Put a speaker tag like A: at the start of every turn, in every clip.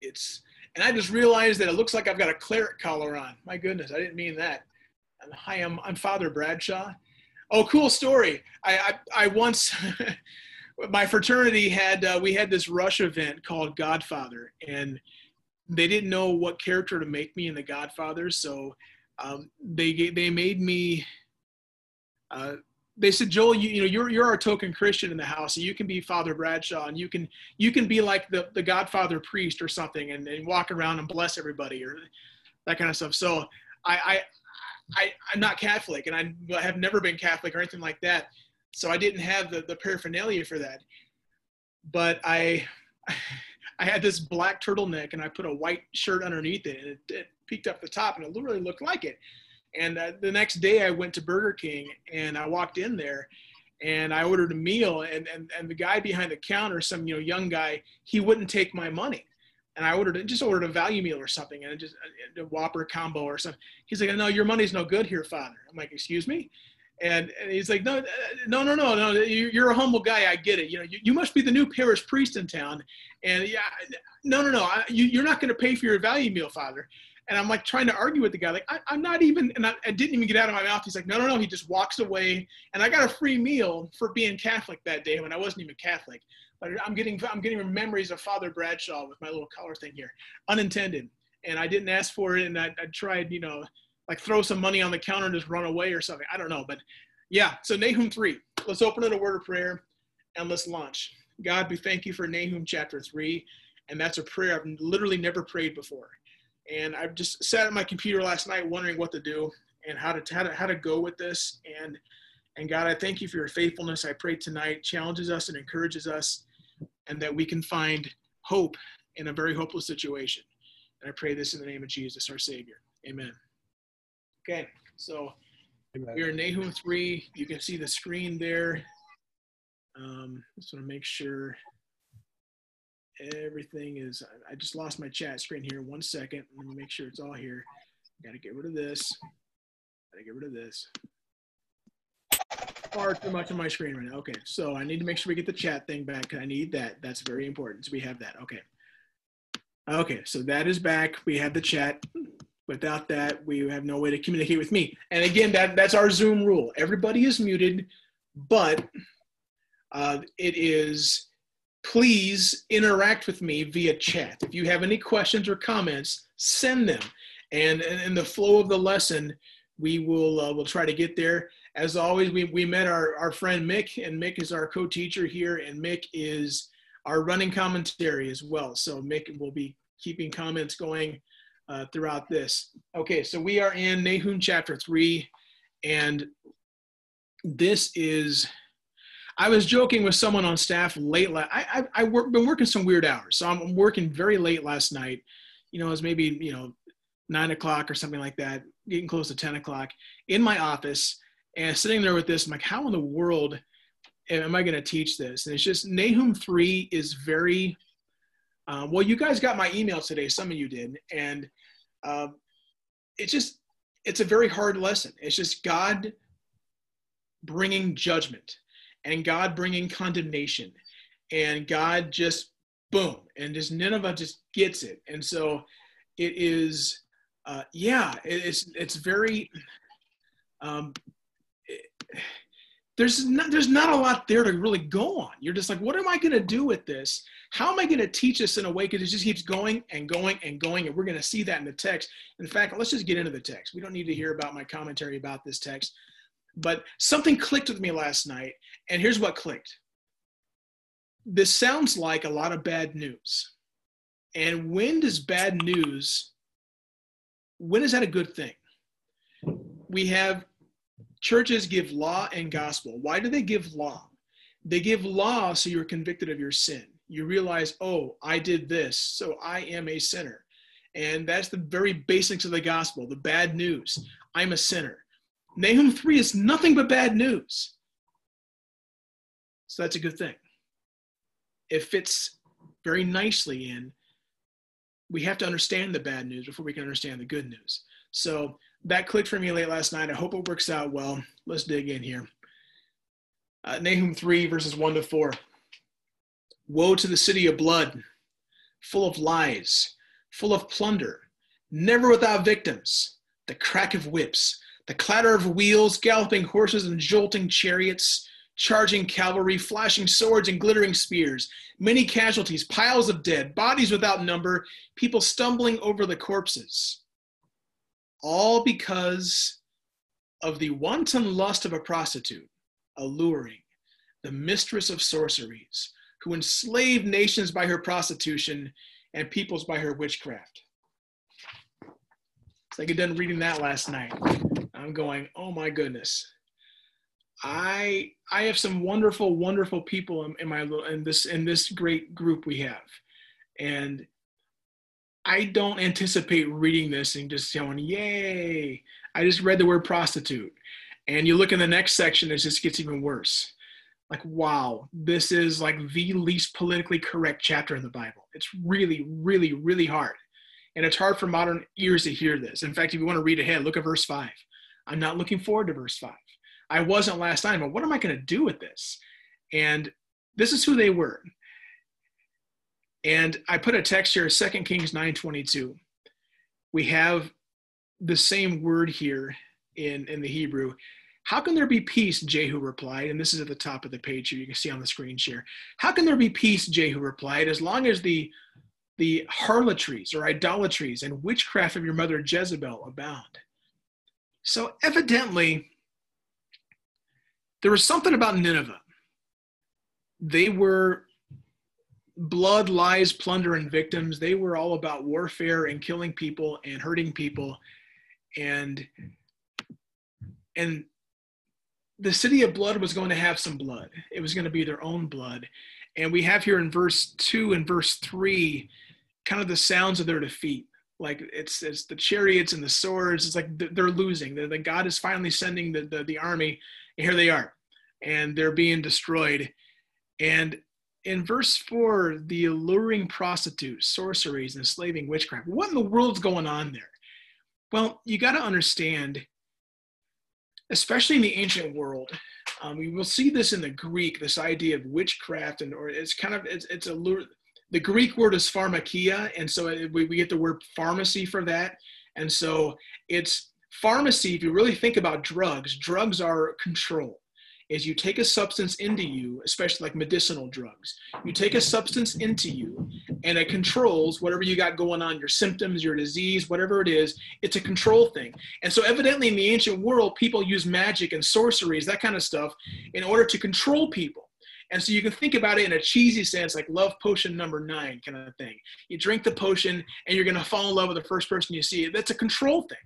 A: it's and I just realized that it looks like I've got a cleric collar on. My goodness, I didn't mean that. Hi, I'm I'm Father Bradshaw. Oh, cool story. I I, I once my fraternity had uh, we had this rush event called Godfather, and they didn't know what character to make me in the Godfather, so um, they they made me. Uh, they said, Joel, you, you know, you're you're our token Christian in the house, and you can be Father Bradshaw, and you can you can be like the the Godfather priest or something, and, and walk around and bless everybody or that kind of stuff. So I I, I I'm not Catholic, and I have never been Catholic or anything like that. So I didn't have the the paraphernalia for that. But I I had this black turtleneck, and I put a white shirt underneath it, and it, it peeked up the top, and it literally looked like it. And uh, the next day I went to Burger King and I walked in there and I ordered a meal and, and, and the guy behind the counter, some, you know, young guy, he wouldn't take my money. And I ordered, just ordered a value meal or something and just a, a Whopper combo or something. He's like, no, your money's no good here, father. I'm like, excuse me? And, and he's like, no, no, no, no, no. You're a humble guy. I get it. You know, you, you must be the new parish priest in town. And yeah, no, no, no. I, you, you're not going to pay for your value meal, father. And I'm like trying to argue with the guy, like, I, am not even, and I, I, didn't even get out of my mouth. He's like, no, no, no. He just walks away. And I got a free meal for being Catholic that day when I wasn't even Catholic. But I'm getting, I'm getting memories of Father Bradshaw with my little collar thing here, unintended. And I didn't ask for it. And I, I tried, you know, like throw some money on the counter and just run away or something. I don't know. But yeah, so Nahum 3. Let's open in a word of prayer and let's launch. God, we thank you for Nahum chapter 3. And that's a prayer I've literally never prayed before and I've just sat at my computer last night wondering what to do and how to how to, how to go with this. And and God, I thank you for your faithfulness. I pray tonight challenges us and encourages us, and that we can find hope in a very hopeless situation. And I pray this in the name of Jesus, our Savior. Amen. Okay, so Amen. we're in Nahum 3. You can see the screen there. Um, just want to make sure everything is, I just lost my chat screen here. One second. Let me make sure it's all here. Got to get rid of this. Got to get rid of this. Far too much on my screen right now. Okay, so I need to make sure we get the chat thing back. I need that. That's very important. So we have that. Okay. Okay, so that is back. We have the chat. Without that, we have no way to communicate with me. And again, that, that's our Zoom rule. Everybody is muted, but uh, it is please interact with me via chat. If you have any questions or comments, send them. And in the flow of the lesson, we will uh, we'll try to get there. As always, we, we met our, our friend Mick, and Mick is our co-teacher here, and Mick is our running commentary as well. So Mick will be keeping comments going uh, throughout this. Okay, so we are in Nahum chapter 3, and this is I was joking with someone on staff late. La- I I, I work been working some weird hours, so I'm working very late last night. You know, it was maybe you know nine o'clock or something like that, getting close to ten o'clock in my office, and sitting there with this. I'm like, how in the world am I going to teach this? And it's just Nahum three is very. Um, well, you guys got my email today. Some of you did, and um, it's just it's a very hard lesson. It's just God bringing judgment and God bringing condemnation and God just boom and just Nineveh just gets it. And so it is, uh, yeah, it's, it's very, um, it, there's not, there's not a lot there to really go on. You're just like, what am I going to do with this? How am I going to teach this in a way? Because it just keeps going and going and going. And we're going to see that in the text. In fact, let's just get into the text. We don't need to hear about my commentary about this text. But something clicked with me last night, and here's what clicked. This sounds like a lot of bad news. And when does bad news, when is that a good thing? We have churches give law and gospel. Why do they give law? They give law so you're convicted of your sin. You realize, oh, I did this, so I am a sinner. And that's the very basics of the gospel, the bad news. I'm a sinner. Nahum 3 is nothing but bad news. So that's a good thing. It fits very nicely in. We have to understand the bad news before we can understand the good news. So that clicked for me late last night. I hope it works out well. Let's dig in here. Uh, Nahum 3, verses 1 to 4. Woe to the city of blood, full of lies, full of plunder, never without victims, the crack of whips, the clatter of wheels, galloping horses and jolting chariots, charging cavalry, flashing swords and glittering spears, many casualties, piles of dead, bodies without number, people stumbling over the corpses. All because of the wanton lust of a prostitute, alluring, the mistress of sorceries, who enslaved nations by her prostitution and peoples by her witchcraft. It's like I done reading that last night. I'm going, oh my goodness. I I have some wonderful, wonderful people in, in my in this in this great group we have, and I don't anticipate reading this and just going, yay. I just read the word prostitute. And you look in the next section, it just gets even worse. Like, wow, this is like the least politically correct chapter in the Bible. It's really, really, really hard. And it's hard for modern ears to hear this. In fact, if you want to read ahead, look at verse 5. I'm not looking forward to verse 5. I wasn't last time, but what am I going to do with this? And this is who they were. And I put a text here, 2 Kings 9:22. We have the same word here in, in the Hebrew. How can there be peace? Jehu replied, and this is at the top of the page here. You can see on the screen share. How can there be peace? Jehu replied, as long as the the harlotries or idolatries and witchcraft of your mother Jezebel abound. So evidently, there was something about Nineveh. They were blood, lies, plunder, and victims. They were all about warfare and killing people and hurting people. And and the city of blood was going to have some blood. It was going to be their own blood. And we have here in verse 2 and verse 3 kind of the sounds of their defeat. Like it's, it's the chariots and the swords. It's like they're losing. The, the God is finally sending the, the, the army. Here they are. And they're being destroyed. And in verse 4, the alluring prostitutes, sorceries, enslaving witchcraft. What in the world's going on there? Well, you got to understand, especially in the ancient world, um, we will see this in the Greek, this idea of witchcraft, and or it's kind of it's, it's a the Greek word is pharmakia, and so it, we, we get the word pharmacy for that, and so it's pharmacy. If you really think about drugs, drugs are control is you take a substance into you, especially like medicinal drugs. You take a substance into you and it controls whatever you got going on, your symptoms, your disease, whatever it is. It's a control thing. And so, evidently, in the ancient world, people use magic and sorceries, that kind of stuff, in order to control people. And so you can think about it in a cheesy sense, like love potion number nine kind of thing. You drink the potion and you're going to fall in love with the first person you see. That's a control thing.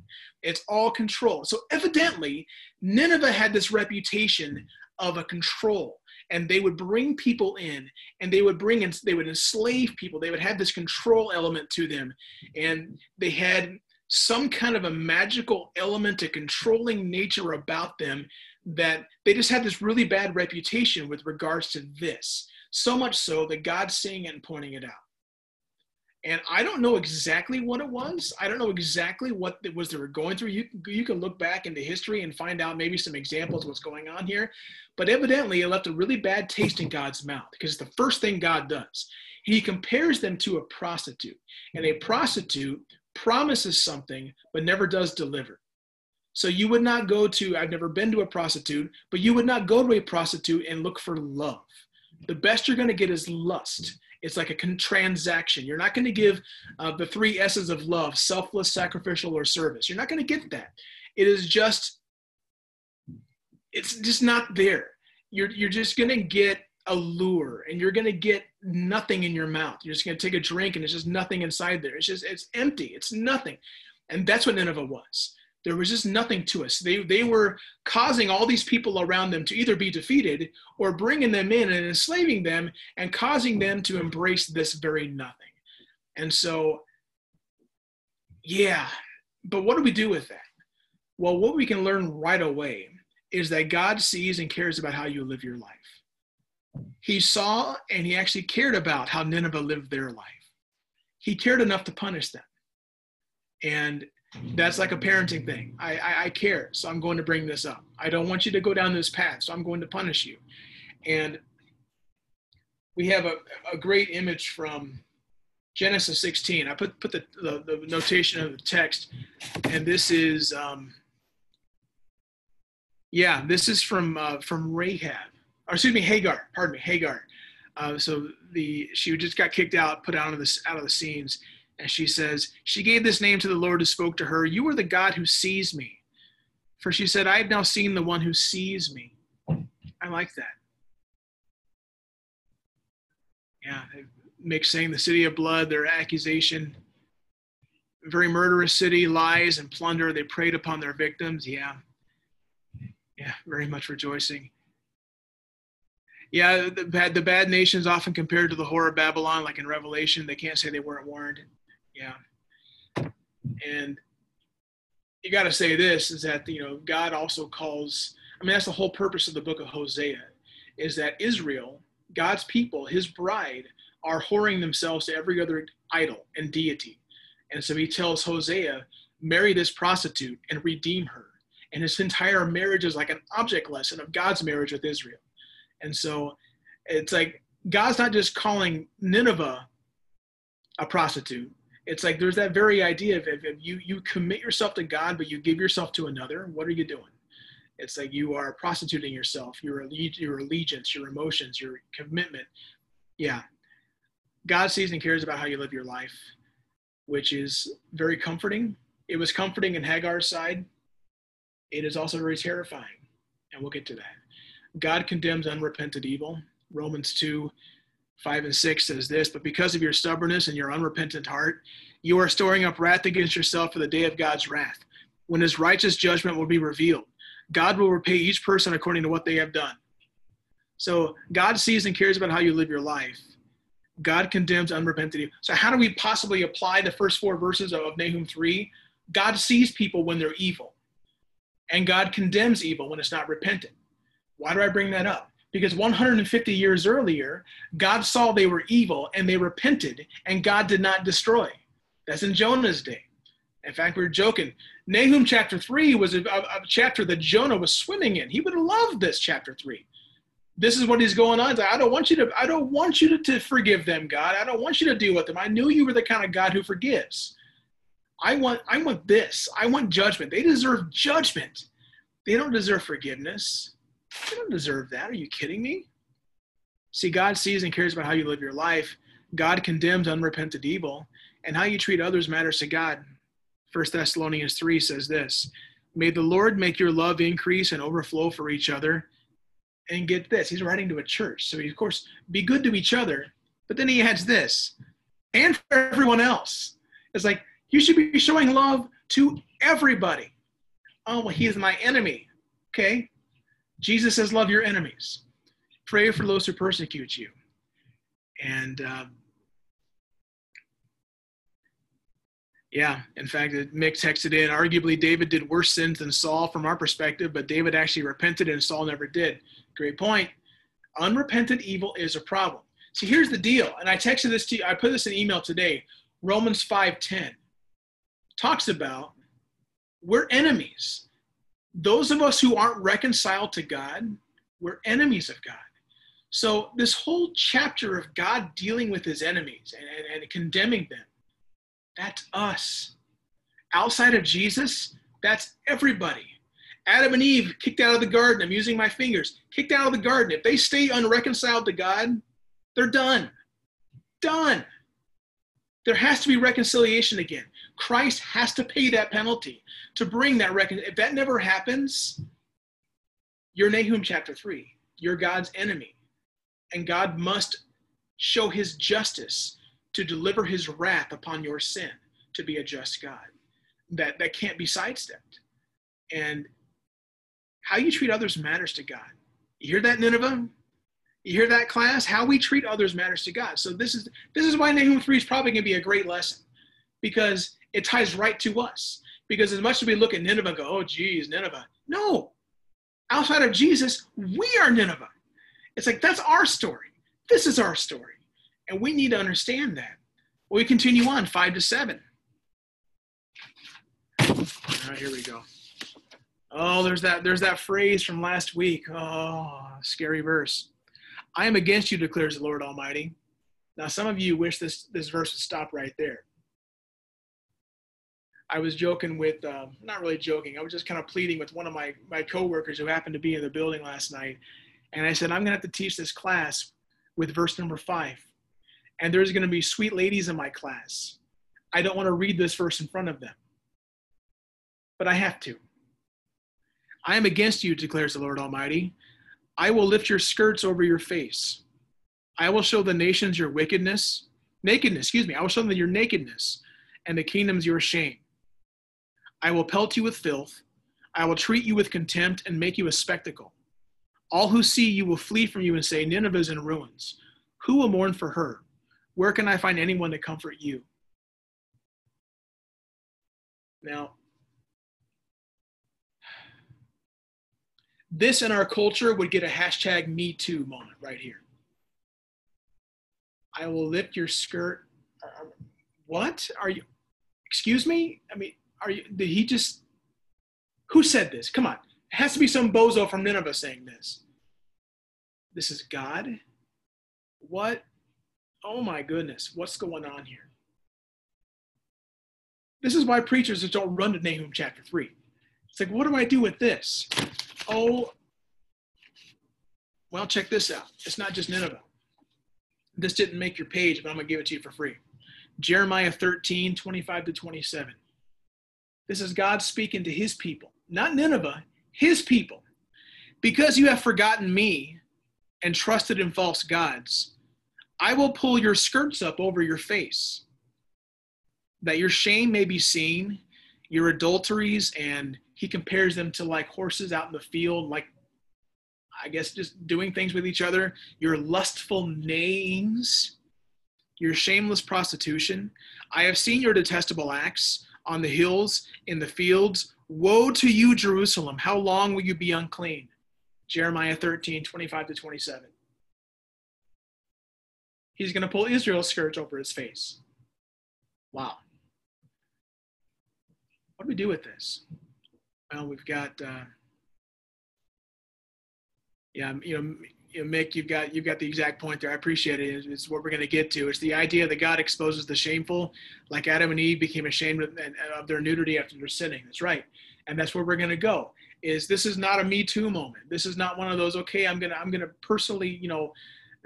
A: It's all control. So evidently, Nineveh had this reputation of a control. And they would bring people in and they would bring in, they would enslave people. They would have this control element to them. And they had some kind of a magical element to controlling nature about them that they just had this really bad reputation with regards to this. So much so that God's seeing it and pointing it out. And I don't know exactly what it was. I don't know exactly what it was they were going through. You, you can look back into history and find out maybe some examples of what's going on here. But evidently, it left a really bad taste in God's mouth because it's the first thing God does. He compares them to a prostitute. And a prostitute promises something but never does deliver. So you would not go to, I've never been to a prostitute, but you would not go to a prostitute and look for love. The best you're going to get is lust. It's like a transaction. You're not going to give uh, the three S's of love selfless, sacrificial, or service. You're not going to get that. It is just, it's just not there. You're, you're just going to get a lure and you're going to get nothing in your mouth. You're just going to take a drink and it's just nothing inside there. It's just, it's empty. It's nothing. And that's what Nineveh was there was just nothing to us. They, they were causing all these people around them to either be defeated or bringing them in and enslaving them and causing them to embrace this very nothing. And so, yeah, but what do we do with that? Well, what we can learn right away is that God sees and cares about how you live your life. He saw and he actually cared about how Nineveh lived their life. He cared enough to punish them. And that's like a parenting thing. I, I, I, care, so I'm going to bring this up. I don't want you to go down this path, so I'm going to punish you. And we have a, a great image from Genesis 16. I put put the, the, the notation of the text, and this is um, yeah, this is from uh, from Rahab, or excuse me, Hagar. Pardon me, Hagar. Uh, so the she just got kicked out, put out of this out of the scenes, and she says she gave this name to the Lord who spoke to her. You are the God who sees me, for she said, I have now seen the one who sees me. I like that. Yeah, mixing the city of blood, their accusation, very murderous city, lies and plunder. They preyed upon their victims. Yeah. Yeah, very much rejoicing. Yeah, the bad, the bad nations often compared to the horror of Babylon, like in Revelation, they can't say they weren't warned. Yeah. And you got to say this is that, you know, God also calls, I mean, that's the whole purpose of the book of Hosea, is that Israel, God's people, his bride, are whoring themselves to every other idol and deity. And so he tells Hosea, marry this prostitute and redeem her. And his entire marriage is like an object lesson of God's marriage with Israel. And so it's like God's not just calling Nineveh a prostitute. It's like there's that very idea of if, you you commit yourself to God, but you give yourself to another, what are you doing? It's like you are prostituting yourself, your your allegiance, your emotions, your commitment. Yeah, God sees and cares about how you live your life, which is very comforting. It was comforting in Hagar's side. It is also very terrifying, and we'll get to that. God condemns unrepented evil. Romans 2 5 and 6 says this, but because of your stubbornness and your unrepentant heart, you are storing up wrath against yourself for the day of God's wrath, when his righteous judgment will be revealed. God will repay each person according to what they have done. So God sees and cares about how you live your life. God condemns unrepentant. So how do we possibly apply the first four verses of Nahum 3? God sees people when they're evil. And God condemns evil when it's not repentant. Why do I bring that up? Because 150 years earlier, God saw they were evil and they repented, and God did not destroy. That's in Jonah's day. In fact, we were joking. Nahum chapter 3 was a, a, chapter that Jonah was swimming in. He would have loved this chapter 3 this is what he's going on. I don't want you to, I don't want you to, to forgive them, God. I don't want you to deal with them. I knew you were the kind of God who forgives. I want, I want this. I want judgment. They deserve judgment. They don't deserve forgiveness. They don't deserve that. Are you kidding me? See, God sees and cares about how you live your life. God condemns unrepentant evil, and how you treat others matters to God. First Thessalonians 3 says this May the Lord make your love increase and overflow for each other and get this, he's writing to a church. So he, of course, be good to each other. But then he adds this, and for everyone else. It's like, you should be showing love to everybody. Oh, well, he is my enemy. Okay. Jesus says, love your enemies. Pray for those who persecute you. And um, yeah, in fact, Mick texted in, arguably David did worse sins than Saul from our perspective, but David actually repented and Saul never did. Great point. Unrepentant evil is a problem. See, here's the deal, and I texted this to you, I put this in email today. Romans 5:10 talks about we're enemies. Those of us who aren't reconciled to God, we're enemies of God. So this whole chapter of God dealing with his enemies and, and, and condemning them, that's us. Outside of Jesus, that's everybody. Adam and Eve kicked out of the garden. I'm using my fingers. Kicked out of the garden. If they stay unreconciled to God, they're done. Done. There has to be reconciliation again. Christ has to pay that penalty to bring that recon. If that never happens, you're Nahum chapter 3. You're God's enemy. And God must show his justice to deliver his wrath upon your sin to be a just God. That, that can't be sidestepped. And how you treat others matters to God. You hear that, Nineveh? You hear that, class? How we treat others matters to God. So this is this is why Nahum 3 is probably going to be a great lesson because it ties right to us. Because as much as we look at Nineveh and go, oh, geez, Nineveh. No. Outside of Jesus, we are Nineveh. It's like that's our story. This is our story. And we need to understand that. We continue on, five to seven. All right, here we go. Oh, there's that there's that phrase from last week. Oh, scary verse. I am against you, declares the Lord Almighty. Now, some of you wish this, this verse would stop right there. I was joking with, uh, not really joking, I was just kind of pleading with one of my, my coworkers who happened to be in the building last night. And I said, I'm going to have to teach this class with verse number five. And there's going to be sweet ladies in my class. I don't want to read this verse in front of them, but I have to. I am against you, declares the Lord Almighty. I will lift your skirts over your face. I will show the nations your wickedness, nakedness, excuse me. I will show them your nakedness and the kingdoms your shame. I will pelt you with filth. I will treat you with contempt and make you a spectacle. All who see you will flee from you and say, Nineveh is in ruins. Who will mourn for her? Where can I find anyone to comfort you? Now, this in our culture would get a hashtag me too moment right here. I will lift your skirt. What are you? Excuse me? I mean, are you? Did he just? Who said this? Come on. It has to be some bozo from Nineveh saying this. This is God? What? Oh my goodness. What's going on here? This is why preachers don't run to Nahum chapter 3. It's like, what do I do with this? Oh, well, check this out. It's not just Nineveh. This didn't make your page, but I'm going to give it to you for free. Jeremiah 13, 25 to 27. This is God speaking to his people, not Nineveh, his people. Because you have forgotten me and trusted in false gods, I will pull your skirts up over your face, that your shame may be seen, your adulteries and he compares them to like horses out in the field, like I guess just doing things with each other, your lustful names, your shameless prostitution. I have seen your detestable acts on the hills, in the fields. Woe to you, Jerusalem! How long will you be unclean? Jeremiah 13, 25 to 27. He's going to pull Israel's skirts over his face. Wow. What do we do with this? Well, we've got, uh, yeah, you know, you know, Mick, you've got you've got the exact point there. I appreciate it. It's, what we're going to get to. It's the idea that God exposes the shameful, like Adam and Eve became ashamed of, of their nudity after their sinning. That's right, and that's where we're going to go. Is this is not a Me Too moment? This is not one of those. Okay, I'm gonna I'm gonna personally, you know,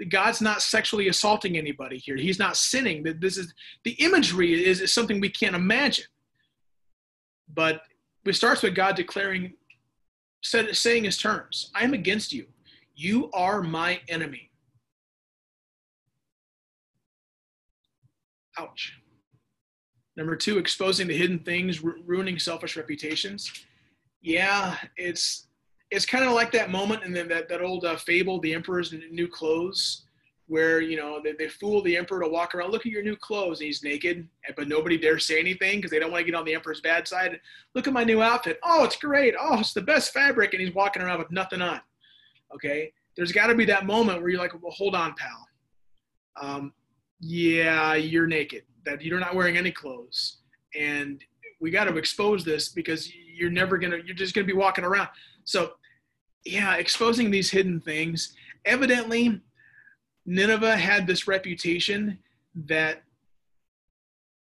A: God's not sexually assaulting anybody here. He's not sinning. This is the imagery is, is something we can't imagine. But it starts with God declaring, saying his terms I am against you. You are my enemy. Ouch. Number two, exposing the hidden things, ruining selfish reputations. Yeah, it's it's kind of like that moment in that that old uh, fable, "The Emperor's New Clothes," where you know they, they fool the emperor to walk around look at your new clothes and he's naked but nobody dares say anything because they don't want to get on the emperor's bad side look at my new outfit oh it's great oh it's the best fabric and he's walking around with nothing on okay? There's got to be that moment where you're like well hold on pal. Um, yeah you're naked that you're not wearing any clothes and we got to expose this because you're never gonna you're just gonna be walking around. So yeah exposing these hidden things evidently Nineveh had this reputation that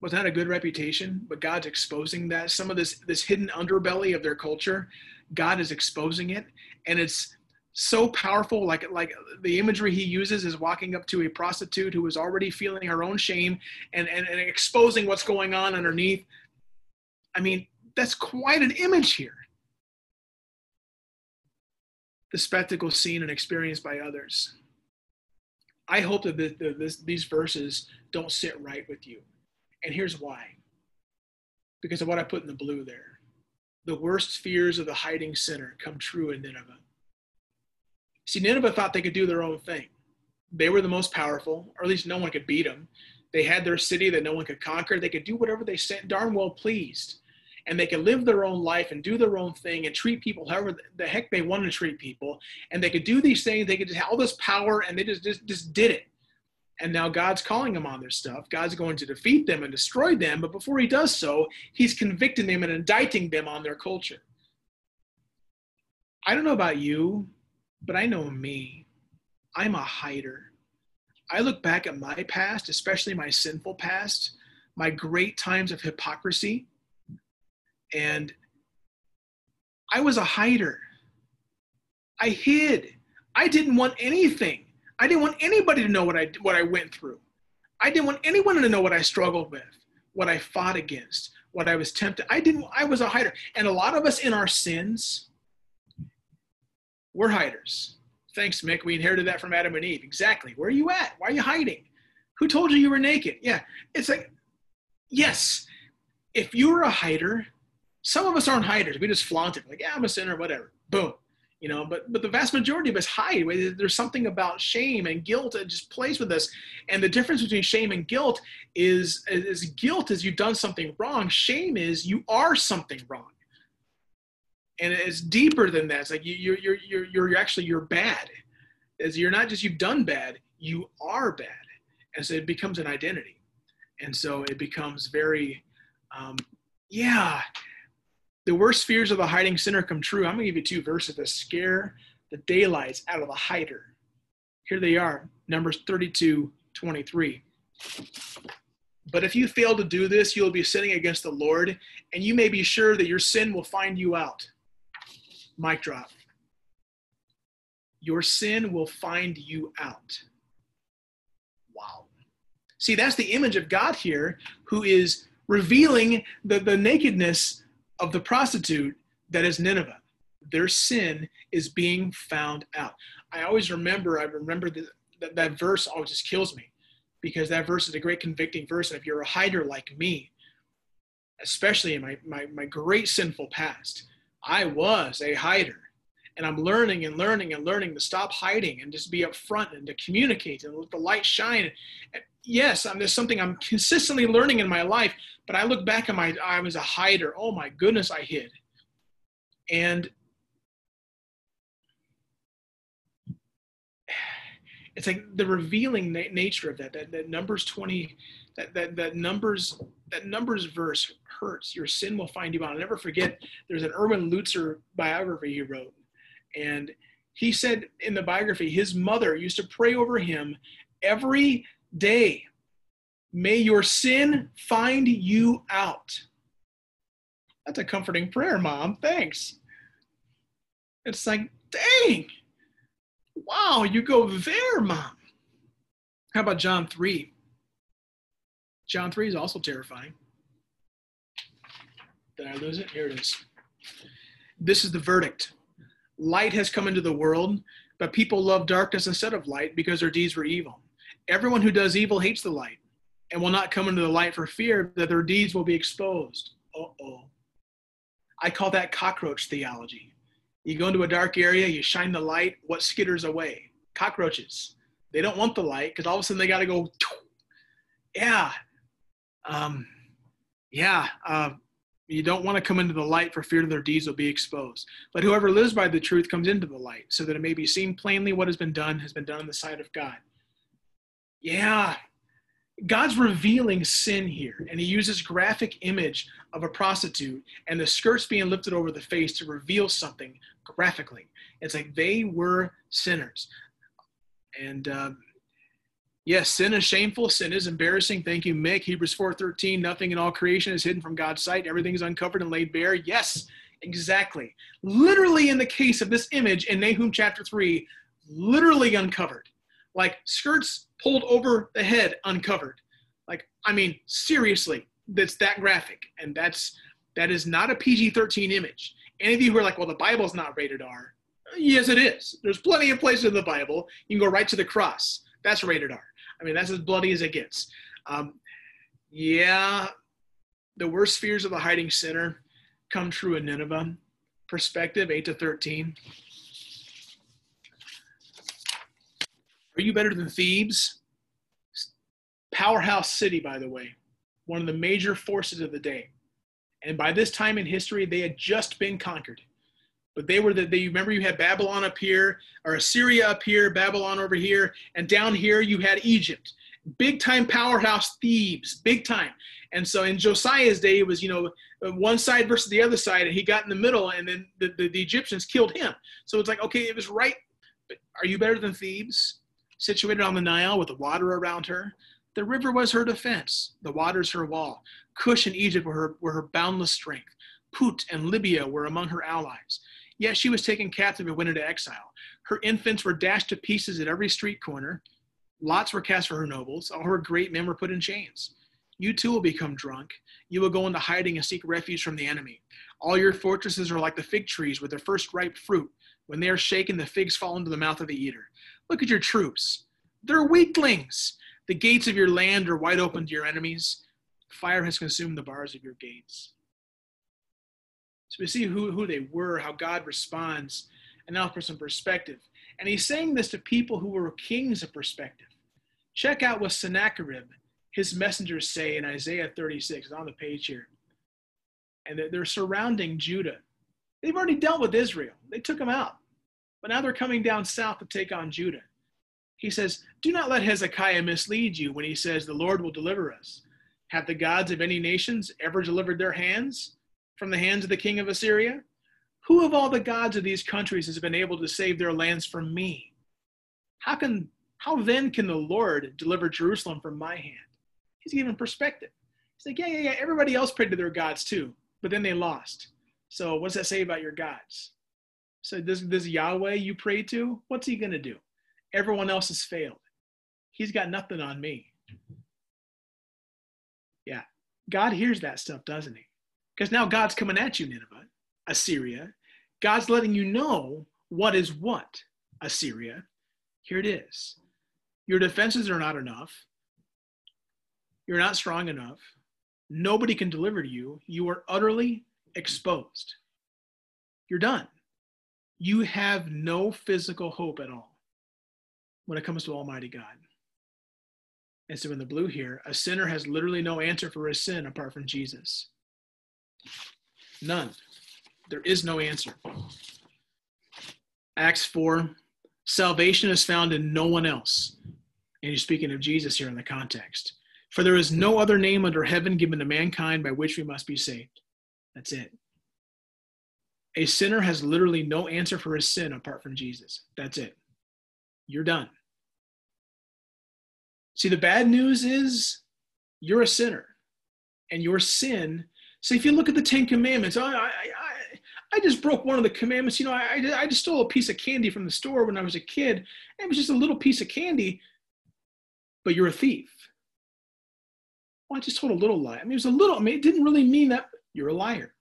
A: was not a good reputation, but God's exposing that. Some of this this hidden underbelly of their culture, God is exposing it, and it's so powerful. Like like the imagery he uses is walking up to a prostitute who is already feeling her own shame and, and, and exposing what's going on underneath. I mean, that's quite an image here. The spectacle seen and experienced by others. I hope that this, this, these verses don't sit right with you. And here's why because of what I put in the blue there. The worst fears of the hiding sinner come true in Nineveh. See, Nineveh thought they could do their own thing. They were the most powerful, or at least no one could beat them. They had their city that no one could conquer. They could do whatever they darn well pleased and they could live their own life and do their own thing and treat people however the heck they wanted to treat people. And they could do these things. They could just have all this power and they just, just, just did it. And now God's calling them on their stuff. God's going to defeat them and destroy them. But before he does so, he's convicting them and indicting them on their culture. I don't know about you, but I know me. I'm a hider. I look back at my past, especially my sinful past, my great times of hypocrisy, and I was a hider. I hid. I didn't want anything. I didn't want anybody to know what I what I went through. I didn't want anyone to know what I struggled with, what I fought against, what I was tempted. I didn't I was a hider. And a lot of us in our sins we're hiders. Thanks, Mick. We inherited that from Adam and Eve. Exactly. Where are you at? Why are you hiding? Who told you you were naked? Yeah. It's like yes. If you were a hider, some of us aren't hiders. We just flaunt it. Like, yeah, I'm a sinner, whatever. Boom you know but but the vast majority of us hide there's something about shame and guilt that just plays with us and the difference between shame and guilt is is guilt is you've done something wrong shame is you are something wrong and it's deeper than that it's like you you're you're you're, you're actually you're bad as you're not just you've done bad you are bad and so it becomes an identity and so it becomes very um, yeah the worst fears of the hiding sinner come true. I'm going to give you two verses that scare the daylights out of the hider. Here they are Numbers 32 23. But if you fail to do this, you'll be sinning against the Lord, and you may be sure that your sin will find you out. Mic drop. Your sin will find you out. Wow. See, that's the image of God here, who is revealing the, the nakedness of the prostitute that is Nineveh. Their sin is being found out. I always remember, I remember the, that, that verse always just kills me because that verse is a great convicting verse. And if you're a hider like me, especially in my, my, my great sinful past, I was a hider. And I'm learning and learning and learning to stop hiding and just be upfront and to communicate and let the light shine. And yes, I'm, there's something I'm consistently learning in my life, but I look back at my, I was a hider. Oh my goodness, I hid. And it's like the revealing na- nature of that, that, that numbers 20, that, that, that numbers, that numbers verse hurts. Your sin will find you out. I'll never forget, there's an Erwin Lutzer biography he wrote. And he said in the biography, his mother used to pray over him every day May your sin find you out. That's a comforting prayer, Mom. Thanks. It's like, dang. Wow, you go there, Mom. How about John 3? John 3 is also terrifying. Did I lose it? Here it is. This is the verdict. Light has come into the world, but people love darkness instead of light because their deeds were evil. Everyone who does evil hates the light and will not come into the light for fear that their deeds will be exposed. Uh oh. I call that cockroach theology. You go into a dark area, you shine the light, what skitters away? Cockroaches. They don't want the light because all of a sudden they got to go, yeah, um, yeah, uh, you don't want to come into the light for fear their deeds will be exposed. But whoever lives by the truth comes into the light so that it may be seen plainly what has been done has been done in the sight of God. Yeah, God's revealing sin here, and he uses graphic image of a prostitute and the skirts being lifted over the face to reveal something graphically. It's like they were sinners. And um, yes, sin is shameful. Sin is embarrassing. Thank you, Mick. Hebrews 4.13, nothing in all creation is hidden from God's sight. Everything is uncovered and laid bare. Yes, exactly. Literally in the case of this image in Nahum chapter 3, literally uncovered. Like skirts pulled over the head uncovered. Like, I mean, seriously, that's that graphic. And that's that is not a PG-13 image. Any of you who are like, well, the Bible's not rated R. Yes, it is. There's plenty of places in the Bible. You can go right to the cross. That's rated R. I mean, that's as bloody as it gets. Um, yeah, the worst fears of the hiding sinner come true in Nineveh. Perspective 8 to 13. Are you better than Thebes? Powerhouse city, by the way, one of the major forces of the day. And by this time in history, they had just been conquered. But they were the, they remember you had Babylon up here, or Assyria up here, Babylon over here, and down here you had Egypt. Big time powerhouse Thebes, big time. And so in Josiah's day, it was, you know, one side versus the other side, and he got in the middle, and then the, the, the Egyptians killed him. So it's like, okay, it was right. But are you better than Thebes? Situated on the Nile with the water around her, the river was her defense, the waters her wall. Cush and Egypt were her, were her boundless strength. Put and Libya were among her allies. Yet she was taken captive and went into exile. Her infants were dashed to pieces at every street corner. Lots were cast for her nobles. All her great men were put in chains. You too will become drunk. You will go into hiding and seek refuge from the enemy. All your fortresses are like the fig trees with their first ripe fruit. When they are shaken, the figs fall into the mouth of the eater. Look at your troops. They're weaklings. The gates of your land are wide open to your enemies. Fire has consumed the bars of your gates. So we see who, who they were, how God responds, and now for some perspective. And he's saying this to people who were kings of perspective. Check out what Sennacherib, his messengers say in Isaiah 36. It's on the page here. And they're surrounding Judah. They've already dealt with Israel, they took them out. But now they're coming down south to take on Judah. He says, Do not let Hezekiah mislead you when he says, The Lord will deliver us. Have the gods of any nations ever delivered their hands from the hands of the king of Assyria? Who of all the gods of these countries has been able to save their lands from me? How can how then can the Lord deliver Jerusalem from my hand? He's giving perspective. He's like, yeah, yeah, yeah. Everybody else prayed to their gods too, but then they lost. So what's that say about your gods? So this this Yahweh you pray to, what's he gonna do? Everyone else has failed. He's got nothing on me. Yeah. God hears that stuff, doesn't he? Because now God's coming at you, Nineveh, Assyria. God's letting you know what is what, Assyria. Here it is. Your defenses are not enough. You're not strong enough. Nobody can deliver to you. You are utterly exposed. You're done. You have no physical hope at all when it comes to Almighty God. And so in the blue here, a sinner has literally no answer for his sin apart from Jesus. None. There is no answer. Acts 4 salvation is found in no one else. And he's speaking of Jesus here in the context. For there is no other name under heaven given to mankind by which we must be saved. That's it. A sinner has literally no answer for his sin apart from Jesus. That's it. You're done. See, the bad news is you're a sinner, and your sin. So if you look at the Ten Commandments, I, I, I, I just broke one of the commandments. You know, I, I just stole a piece of candy from the store when I was a kid. It was just a little piece of candy, but you're a thief. Well, I just told a little lie. I mean, it was a little. I mean, it didn't really mean that you're a liar.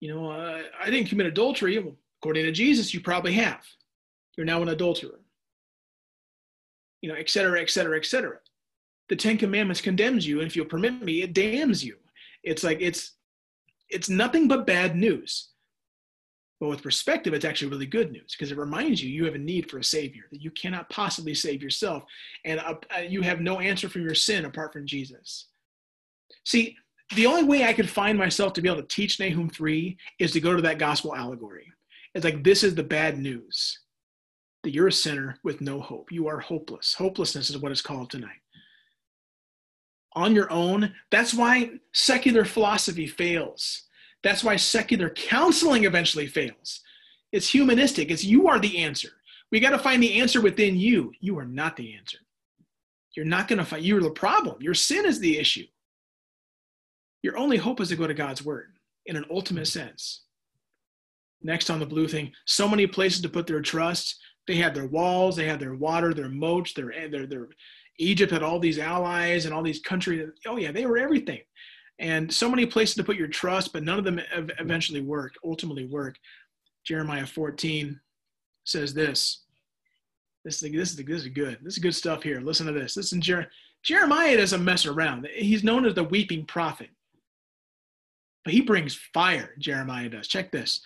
A: You know, uh, I didn't commit adultery. According to Jesus, you probably have. You're now an adulterer you know, et cetera, et cetera, et cetera. The Ten Commandments condemns you, and if you'll permit me, it damns you. It's like it's it's nothing but bad news. But with perspective, it's actually really good news because it reminds you you have a need for a savior that you cannot possibly save yourself, and uh, uh, you have no answer for your sin apart from Jesus. See, the only way I could find myself to be able to teach Nahum 3 is to go to that gospel allegory. It's like this is the bad news that you're a sinner with no hope. You are hopeless. Hopelessness is what it's called tonight. On your own, that's why secular philosophy fails. That's why secular counseling eventually fails. It's humanistic. It's you are the answer. We got to find the answer within you. You are not the answer. You're not going to find, you're the problem. Your sin is the issue. Your only hope is to go to God's word in an ultimate sense. Next on the blue thing, so many places to put their trust. They have their walls, they have their water, their moats, their their their Egypt had all these allies and all these countries. Oh yeah, they were everything. And so many places to put your trust, but none of them eventually work, ultimately work. Jeremiah 14 says this. This is, this is, this is good. This is good stuff here. Listen to this. Listen, Jer- Jeremiah doesn't mess around. He's known as the weeping prophet. But he brings fire, Jeremiah does. Check this.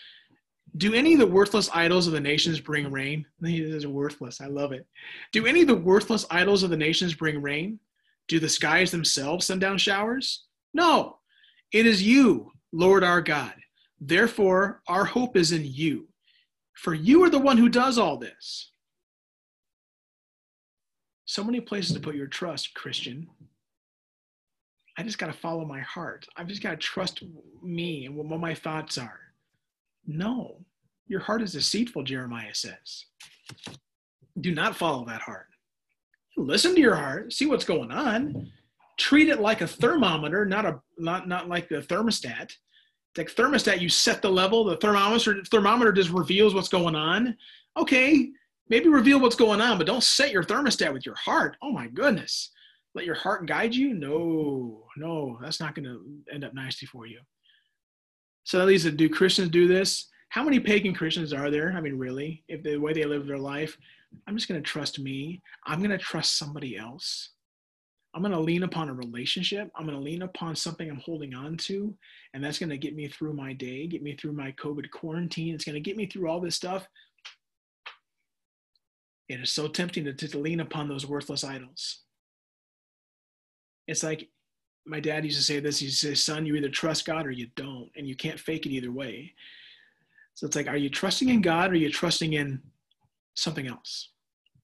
A: Do any of the worthless idols of the nations bring rain? These are worthless. I love it. Do any of the worthless idols of the nations bring rain? Do the skies themselves send down showers? No. It is you, Lord our God. Therefore, our hope is in you. For you are the one who does all this. So many places to put your trust, Christian. I just got to follow my heart. I've just got to trust me and what my thoughts are. No, your heart is deceitful, Jeremiah says. Do not follow that heart. Listen to your heart, see what's going on. Treat it like a thermometer, not a not not like a thermostat. Like thermostat, you set the level, the thermometer thermometer just reveals what's going on. Okay, maybe reveal what's going on, but don't set your thermostat with your heart. Oh my goodness. Let your heart guide you? No, no, that's not going to end up nicely for you. So, at least, do Christians do this? How many pagan Christians are there? I mean, really, if the way they live their life, I'm just going to trust me. I'm going to trust somebody else. I'm going to lean upon a relationship. I'm going to lean upon something I'm holding on to. And that's going to get me through my day, get me through my COVID quarantine. It's going to get me through all this stuff. It is so tempting to, to lean upon those worthless idols. It's like my dad used to say this. He says, son, you either trust God or you don't, and you can't fake it either way. So it's like, are you trusting in God or are you trusting in something else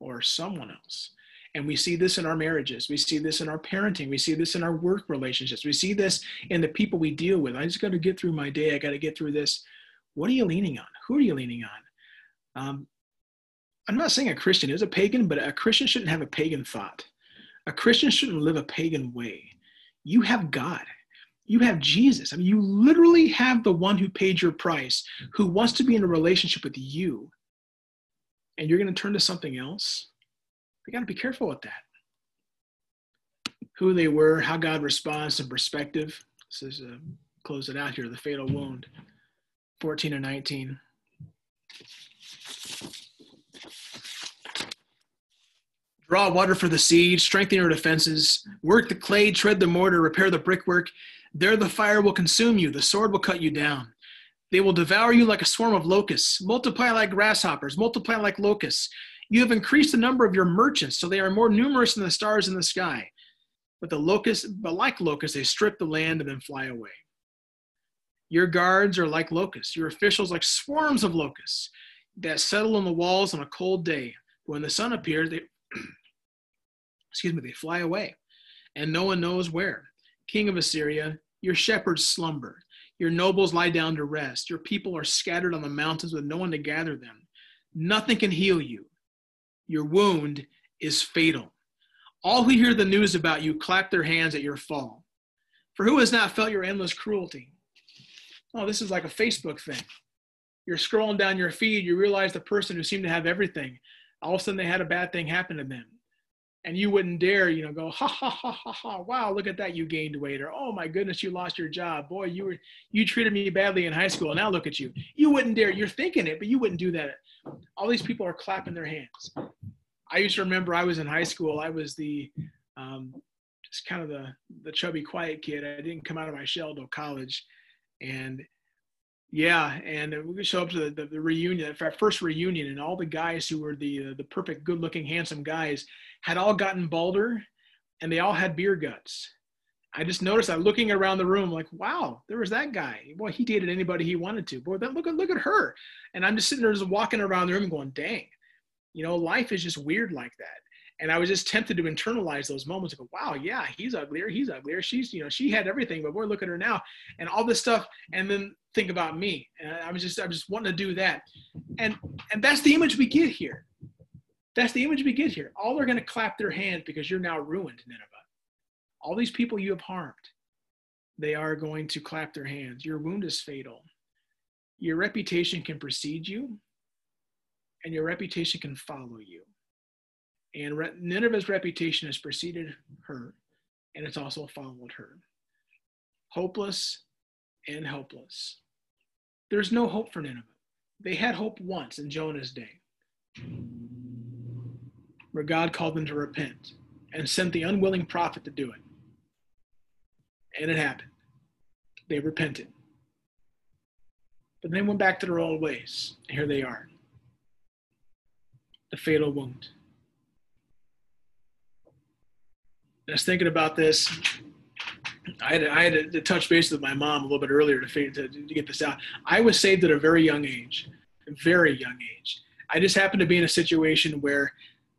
A: or someone else? And we see this in our marriages. We see this in our parenting. We see this in our work relationships. We see this in the people we deal with. I just got to get through my day. I got to get through this. What are you leaning on? Who are you leaning on? Um, I'm not saying a Christian is a pagan, but a Christian shouldn't have a pagan thought. A Christian shouldn't live a pagan way. You have God. You have Jesus. I mean, you literally have the one who paid your price, who wants to be in a relationship with you. And you're going to turn to something else? We got to be careful with that. Who they were, how God responds, and perspective. This is, uh, close it out here, the fatal wound, 14 and 19. Draw water for the siege, strengthen your defenses, work the clay, tread the mortar, repair the brickwork. There the fire will consume you, the sword will cut you down. They will devour you like a swarm of locusts, multiply like grasshoppers, multiply like locusts. You have increased the number of your merchants, so they are more numerous than the stars in the sky. But the locusts, but like locusts, they strip the land and then fly away. Your guards are like locusts, your officials like swarms of locusts that settle on the walls on a cold day. When the sun appears, they excuse me, they fly away, and no one knows where. King of Assyria, your shepherds slumber. Your nobles lie down to rest. Your people are scattered on the mountains with no one to gather them. Nothing can heal you. Your wound is fatal. All who hear the news about you clap their hands at your fall. For who has not felt your endless cruelty? Oh, this is like a Facebook thing. You're scrolling down your feed, you realize the person who seemed to have everything, all of a sudden they had a bad thing happen to them and you wouldn't dare, you know, go ha ha ha ha ha. Wow, look at that, you gained weight, or oh my goodness, you lost your job. Boy, you were you treated me badly in high school. Now look at you. You wouldn't dare. You're thinking it, but you wouldn't do that. All these people are clapping their hands. I used to remember I was in high school. I was the um, just kind of the the chubby, quiet kid. I didn't come out of my shell till college, and yeah, and we show up to the, the, the reunion, our first reunion, and all the guys who were the uh, the perfect, good-looking, handsome guys had all gotten balder, and they all had beer guts. I just noticed that looking around the room, like, wow, there was that guy. Boy, he dated anybody he wanted to. Boy, that look at look at her. And I'm just sitting there, just walking around the room, going, dang, you know, life is just weird like that and I was just tempted to internalize those moments and go, wow, yeah, he's uglier, he's uglier. She's, you know, she had everything, but boy, look at her now, and all this stuff, and then think about me. And I was just, I was just wanting to do that, and and that's the image we get here. That's the image we get here. All are going to clap their hands because you're now ruined, Nineveh. All these people you have harmed, they are going to clap their hands. Your wound is fatal. Your reputation can precede you, and your reputation can follow you. And Re- Nineveh's reputation has preceded her, and it's also followed her. Hopeless and helpless. There's no hope for Nineveh. They had hope once in Jonah's day, where God called them to repent and sent the unwilling prophet to do it. And it happened. They repented. But they went back to their old ways. Here they are. The fatal wound. I was thinking about this. I had, I had to touch base with my mom a little bit earlier to, to, to get this out. I was saved at a very young age, very young age. I just happened to be in a situation where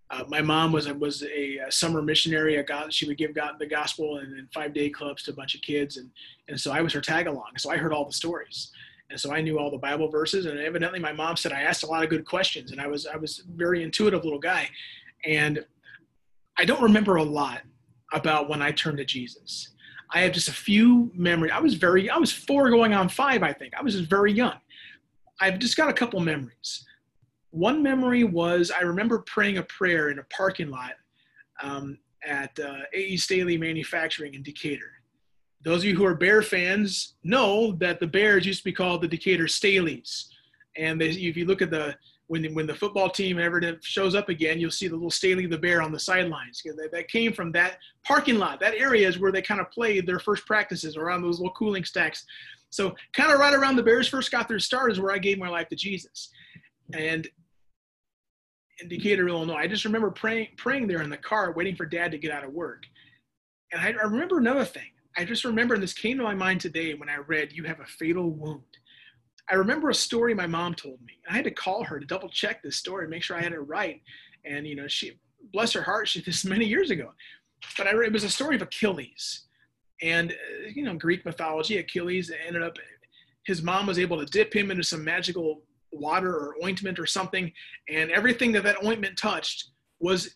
A: uh, my mom was was a, a summer missionary. I got she would give God the gospel and, and five day clubs to a bunch of kids, and and so I was her tag along. So I heard all the stories, And so I knew all the Bible verses, and evidently my mom said I asked a lot of good questions, and I was I was a very intuitive little guy, and I don't remember a lot about when I turned to Jesus. I have just a few memories. I was very I was four going on five, I think. I was just very young. I've just got a couple memories. One memory was I remember praying a prayer in a parking lot um, at uh, A.E. Staley Manufacturing in Decatur those of you who are Bear fans know that the Bears used to be called the Decatur Staleys. And they, if you look at the when the, when the football team ever shows up again, you'll see the little Staley the Bear on the sidelines. That, that came from that parking lot. That area is where they kind of played their first practices around those little cooling stacks. So kind of right around the Bears first got their start is where I gave my life to Jesus. And in Decatur, Illinois, I just remember praying praying there in the car, waiting for Dad to get out of work. And I, I remember another thing. I just remember, and this came to my mind today when I read, You Have a Fatal Wound. I remember a story my mom told me. I had to call her to double check this story, make sure I had it right. And, you know, she, bless her heart, she this many years ago. But I, read, it was a story of Achilles. And, uh, you know, Greek mythology, Achilles ended up, his mom was able to dip him into some magical water or ointment or something. And everything that that ointment touched was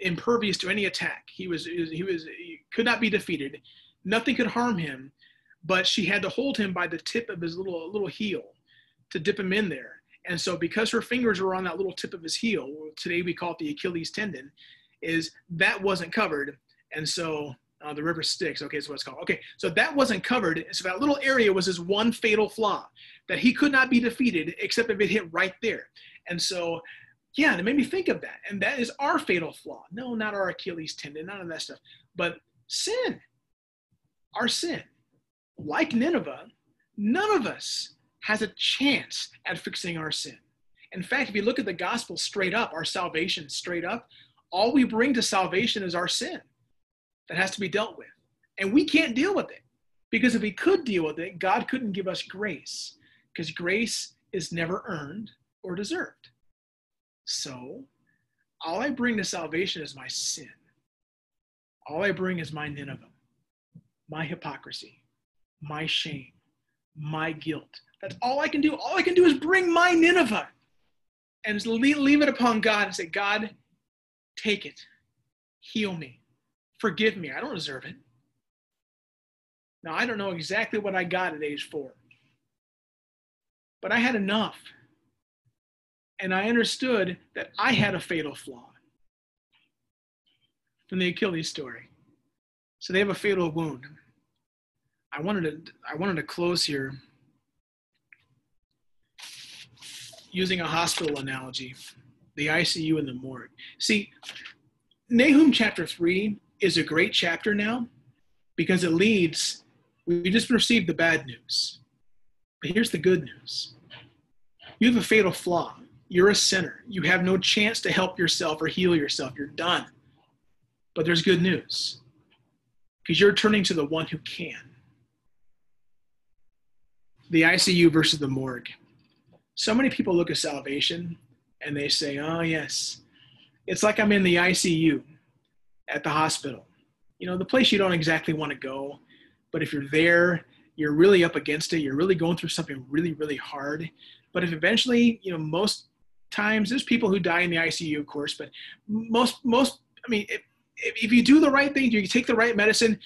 A: impervious to any attack. He was, he was, he could not be defeated nothing could harm him, but she had to hold him by the tip of his little little heel to dip him in there. And so because her fingers were on that little tip of his heel, today we call it the Achilles tendon, is that wasn't covered. And so uh, the river Styx, okay, is what it's called. Okay, so that wasn't covered. So that little area was his one fatal flaw that he could not be defeated except if it hit right there. And so, yeah, it made me think of that. And that is our fatal flaw. No, not our Achilles tendon, none of that stuff, but sin our sin. Like Nineveh, none of us has a chance at fixing our sin. In fact, if you look at the gospel straight up, our salvation straight up, all we bring to salvation is our sin that has to be dealt with. And we can't deal with it because if we could deal with it, God couldn't give us grace because grace is never earned or deserved. So, all I bring to salvation is my sin. All I bring is my Nineveh my hypocrisy, my shame, my guilt. That's all I can do. All I can do is bring my Nineveh and leave it upon God and say, God, take it, heal me, forgive me. I don't deserve it. Now, I don't know exactly what I got at age four, but I had enough. And I understood that I had a fatal flaw from the Achilles story. So they have a fatal wound. I wanted to I wanted to close here using a hospital analogy, the ICU and the morgue. See, Nahum chapter 3 is a great chapter now because it leads, we just received the bad news. But here's the good news you have a fatal flaw. You're a sinner. You have no chance to help yourself or heal yourself. You're done. But there's good news because you're turning to the one who can the ICU versus the morgue. So many people look at salvation and they say, oh, yes, it's like I'm in the ICU at the hospital. You know, the place you don't exactly want to go, but if you're there, you're really up against it. You're really going through something really, really hard. But if eventually, you know, most times there's people who die in the ICU, of course, but most, most, I mean, if, if you do the right thing, you take the right medicine,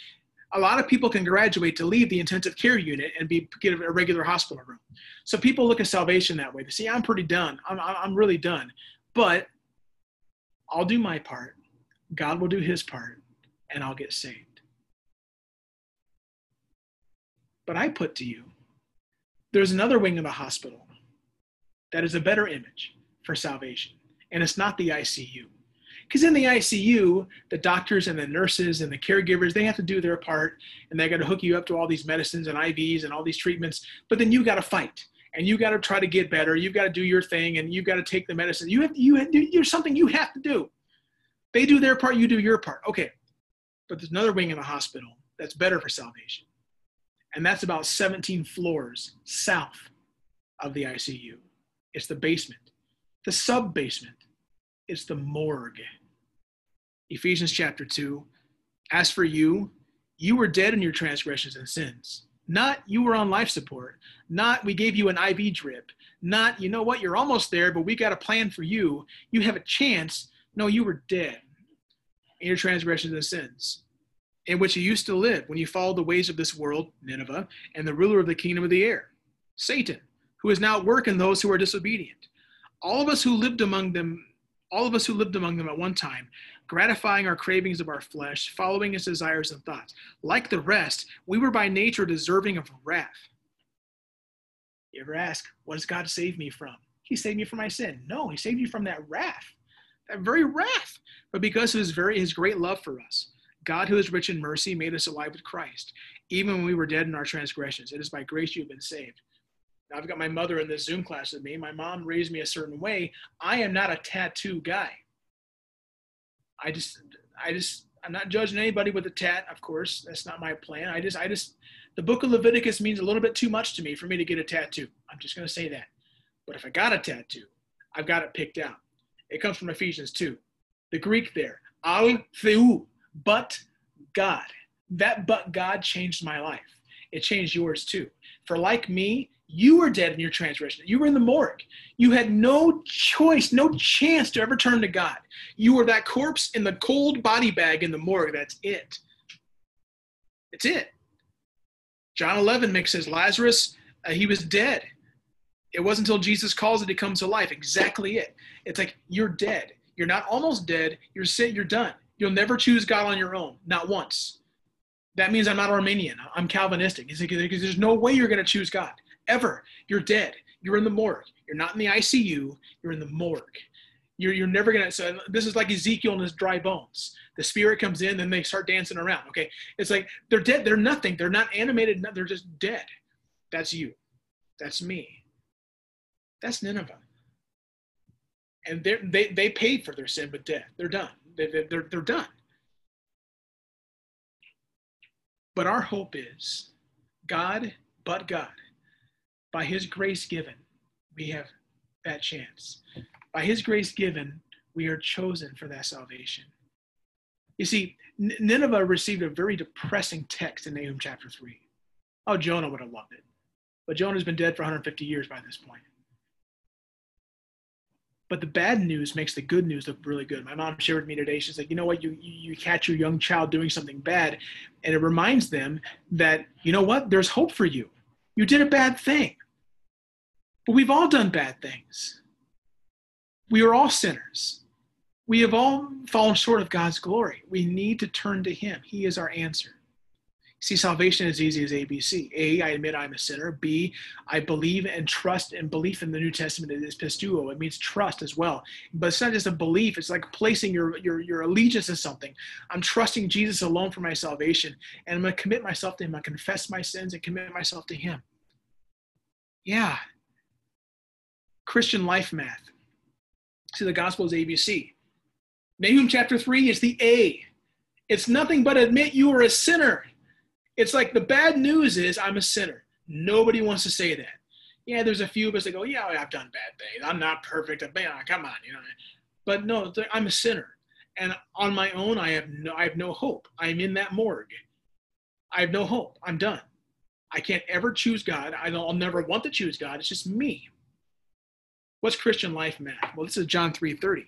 A: a lot of people can graduate to leave the intensive care unit and be get a regular hospital room. So people look at salvation that way. They see, I'm pretty done. I'm, I'm really done. But I'll do my part. God will do his part, and I'll get saved. But I put to you, there's another wing of the hospital that is a better image for salvation, and it's not the ICU. Because in the ICU, the doctors and the nurses and the caregivers, they have to do their part and they got to hook you up to all these medicines and IVs and all these treatments. But then you got to fight and you got to try to get better. You've got to do your thing and you've got to take the medicine. You have, you have, there's something you have to do. They do their part, you do your part. Okay. But there's another wing in the hospital that's better for salvation. And that's about 17 floors south of the ICU. It's the basement, the sub basement it's the morgue. Ephesians chapter 2. As for you, you were dead in your transgressions and sins, Not you were on life support. Not we gave you an IV drip. Not, you know what, you're almost there, but we got a plan for you. You have a chance. No, you were dead in your transgressions and sins, in which you used to live when you followed the ways of this world, Nineveh, and the ruler of the kingdom of the air, Satan, who is now at work in those who are disobedient. All of us who lived among them, all of us who lived among them at one time, gratifying our cravings of our flesh, following its desires and thoughts. Like the rest, we were by nature deserving of wrath. You ever ask, what does God save me from? He saved me from my sin. No, he saved you from that wrath, very wrath. But because of his very his great love for us, God, who is rich in mercy, made us alive with Christ, even when we were dead in our transgressions. It is by grace you have been saved. Now I've got my mother in this Zoom class with me. My mom raised me a certain way. I am not a tattoo guy. I just, I just, I'm not judging anybody with a tat. Of course, that's not my plan. I just, I just, the book of Leviticus means a little bit too much to me for me to get a tattoo. I'm just going to say that. But if I got a tattoo, I've got it picked out. It comes from Ephesians 2. The Greek there, al theu, but God. That but God changed my life. It changed yours too. For like me, you were dead in your transgression. You were in the morgue. You had no choice, no chance to ever turn to God. You were that corpse in the cold body bag in the morgue. That's it. It's it. John 11 makes says Lazarus, uh, he was dead. It wasn't until Jesus calls it he comes to life. Exactly it. It's like you're dead. You're not almost dead. You're sit. You're done. You'll never choose God on your own, not once. That means I'm not Arminian. I'm Calvinistic. It's like, there's no way you're going to choose God ever. You're dead. You're in the morgue. You're not in the ICU. You're in the morgue. You're, you're never going to. So this is like Ezekiel and his dry bones. The spirit comes in, then they start dancing around. Okay. It's like they're dead. They're nothing. They're not animated. They're just dead. That's you. That's me. That's Nineveh. And they they paid for their sin with death. They're done. They, they, they're, they're done. But our hope is God, but God, by his grace given, we have that chance. By his grace given, we are chosen for that salvation. You see, Nineveh received a very depressing text in Nahum chapter 3. Oh, Jonah would have loved it. But Jonah's been dead for 150 years by this point. But the bad news makes the good news look really good. My mom shared with me today. She's like, you know what? You, you catch your young child doing something bad, and it reminds them that, you know what? There's hope for you. You did a bad thing. But we've all done bad things. We are all sinners. We have all fallen short of God's glory. We need to turn to Him. He is our answer. See, salvation is easy as ABC. A, I admit I'm a sinner. B, I believe and trust and belief in the New Testament is pisteuo. It means trust as well. But it's not just a belief, it's like placing your, your, your allegiance to something. I'm trusting Jesus alone for my salvation, and I'm going to commit myself to Him. I confess my sins and commit myself to Him. Yeah. Christian life math. See, the gospel is ABC. Nahum chapter 3 is the A. It's nothing but admit you are a sinner it's like the bad news is I'm a sinner. Nobody wants to say that. Yeah, there's a few of us that go, yeah, I've done bad things. I'm not perfect. Come on, you know. But no, I'm a sinner, and on my own, I have no, I have no hope. I'm in that morgue. I have no hope. I'm done. I can't ever choose God. I'll never want to choose God. It's just me. What's Christian life math? Well, this is John 3:30.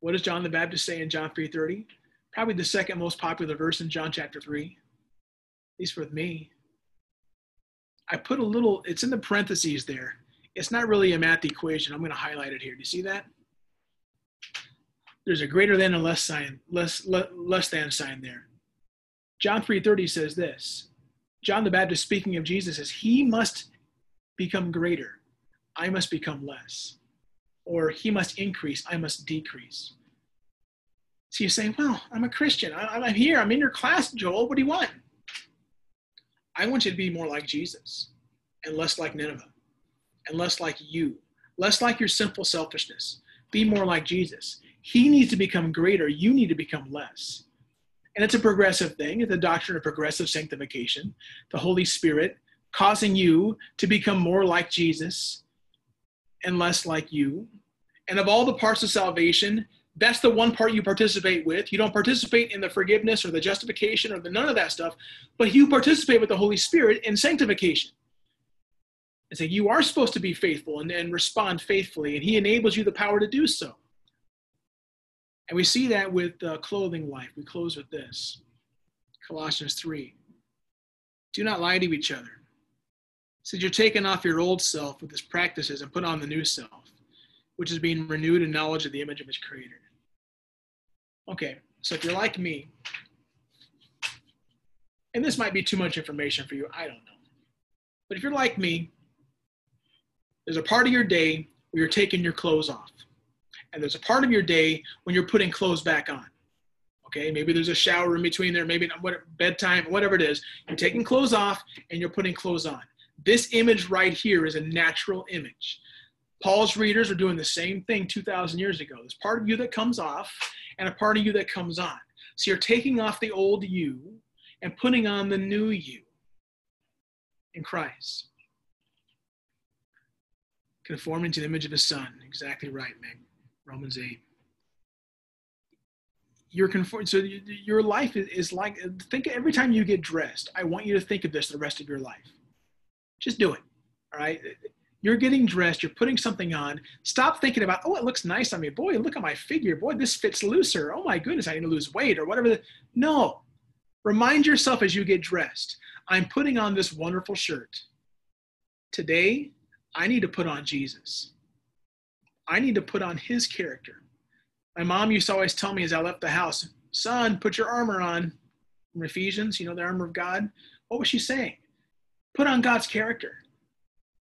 A: What does John the Baptist say in John 3:30? Probably the second most popular verse in John chapter 3, at least with me. I put a little, it's in the parentheses there. It's not really a math equation. I'm going to highlight it here. Do you see that? There's a greater than and less sign, less, less, less than sign there. John 3.30 says this. John the Baptist speaking of Jesus says, he must become greater. I must become less. Or he must increase. I must decrease. So you say, well, I'm a Christian. I, am here. I'm in your class, Joel. What do you want? I want you to be more like Jesus and less like Nineveh and less like you, less like your simple selfishness. Be more like Jesus. He needs to become greater. You need to become less. And it's a progressive thing. It's a doctrine of progressive sanctification. The Holy Spirit causing you to become more like Jesus and less like you. And of all the parts of salvation, That's the one part you participate with. You don't participate in the forgiveness or the justification or the none of that stuff, but you participate with the Holy Spirit in sanctification. It's so you are supposed to be faithful and, and respond faithfully, and He enables you the power to do so. And we see that with clothing life. We close with this Colossians 3. Do not lie to each other. Since you're taking off your old self with its practices and put on the new self, which is being renewed in knowledge of the image of its creator. Okay, so if you're like me, and this might be too much information for you, I don't know. But if you're like me, there's a part of your day where you're taking your clothes off. And there's a part of your day when you're putting clothes back on. Okay, maybe there's a shower in between there, maybe not, what, bedtime, whatever it is. You're taking clothes off and you're putting clothes on. This image right here is a natural image. Paul's readers are doing the same thing 2,000 years ago. There's part of you that comes off and a part of you that comes on. So you're taking off the old you and putting on the new you in Christ conforming to the image of his son. Exactly right, Meg. Romans 8. You're conform so your life is like think every time you get dressed, I want you to think of this the rest of your life. Just do it. All right. You're getting dressed, you're putting something on. Stop thinking about, oh, it looks nice on me. Boy, look at my figure. Boy, this fits looser. Oh my goodness, I need to lose weight or whatever. No. Remind yourself as you get dressed, I'm putting on this wonderful shirt. Today, I need to put on Jesus. I need to put on his character. My mom used to always tell me as I left the house, son, put your armor on. From Ephesians, you know, the armor of God. What was she saying? Put on God's character.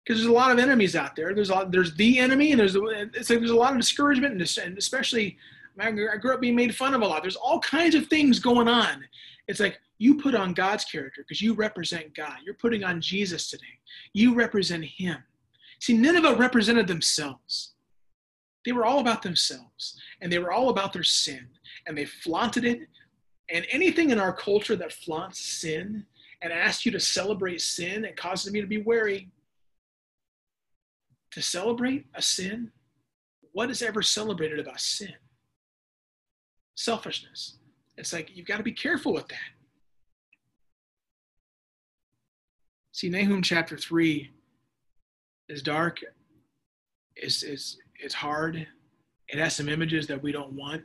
A: Because there's a lot of enemies out there. There's a lot, there's the enemy, and there's it's like there's a lot of discouragement, and especially I grew up being made fun of a lot. There's all kinds of things going on. It's like you put on God's character because you represent God. You're putting on Jesus today. You represent Him. See, Nineveh represented themselves. They were all about themselves, and they were all about their sin, and they flaunted it. And anything in our culture that flaunts sin and asks you to celebrate sin, it causes me to be wary. To celebrate a sin, what is ever celebrated about sin? Selfishness. It's like you've got to be careful with that. See, Nahum chapter 3 is dark. It's, it's, it's hard. It has some images that we don't want.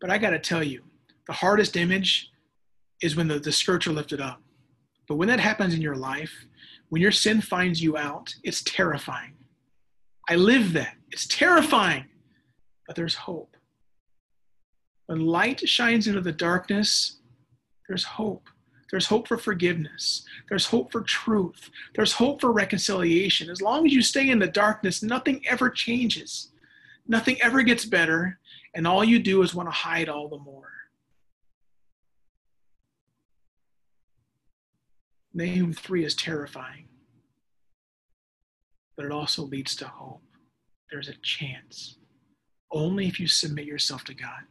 A: But I got to tell you, the hardest image is when the, the skirts are lifted up. But when that happens in your life, when your sin finds you out, it's terrifying. I live that. It's terrifying. But there's hope. When light shines into the darkness, there's hope. There's hope for forgiveness. There's hope for truth. There's hope for reconciliation. As long as you stay in the darkness, nothing ever changes. Nothing ever gets better. And all you do is want to hide all the more. Nahum 3 is terrifying, but it also leads to hope. There's a chance. Only if you submit yourself to God.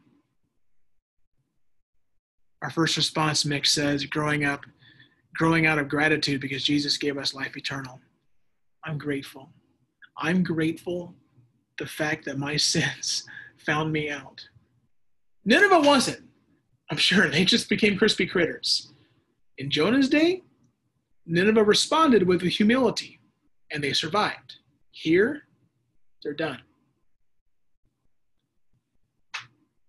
A: Our first response mix says growing up growing out of gratitude because jesus gave us life eternal i'm grateful. I'm grateful the fact that my sins found me out. It wasn't. I'm sure they just became crispy critters in jonah's day nineveh responded with humility and they survived here they're done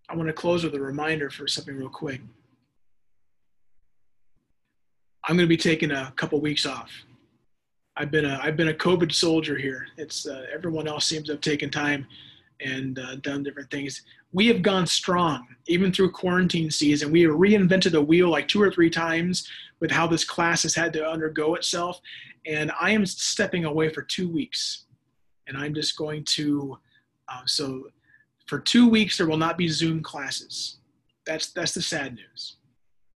A: i want to close with a reminder for something real quick I'm going to be taking a couple weeks off. I've been a I've been a COVID soldier here. It's uh, everyone else seems to have taken time and uh, done different things. We have gone strong even through quarantine season. We have reinvented the wheel like two or three times with how this class has had to undergo itself. And I am stepping away for two weeks, and I'm just going to. Uh, so, for two weeks there will not be Zoom classes. That's that's the sad news.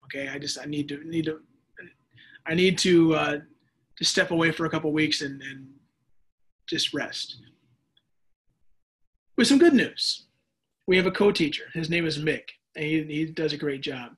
A: Okay, I just I need to need to I need to uh, to step away for a couple weeks and, and just rest. With some good news, we have a co-teacher. His name is Mick, and he, he does a great job.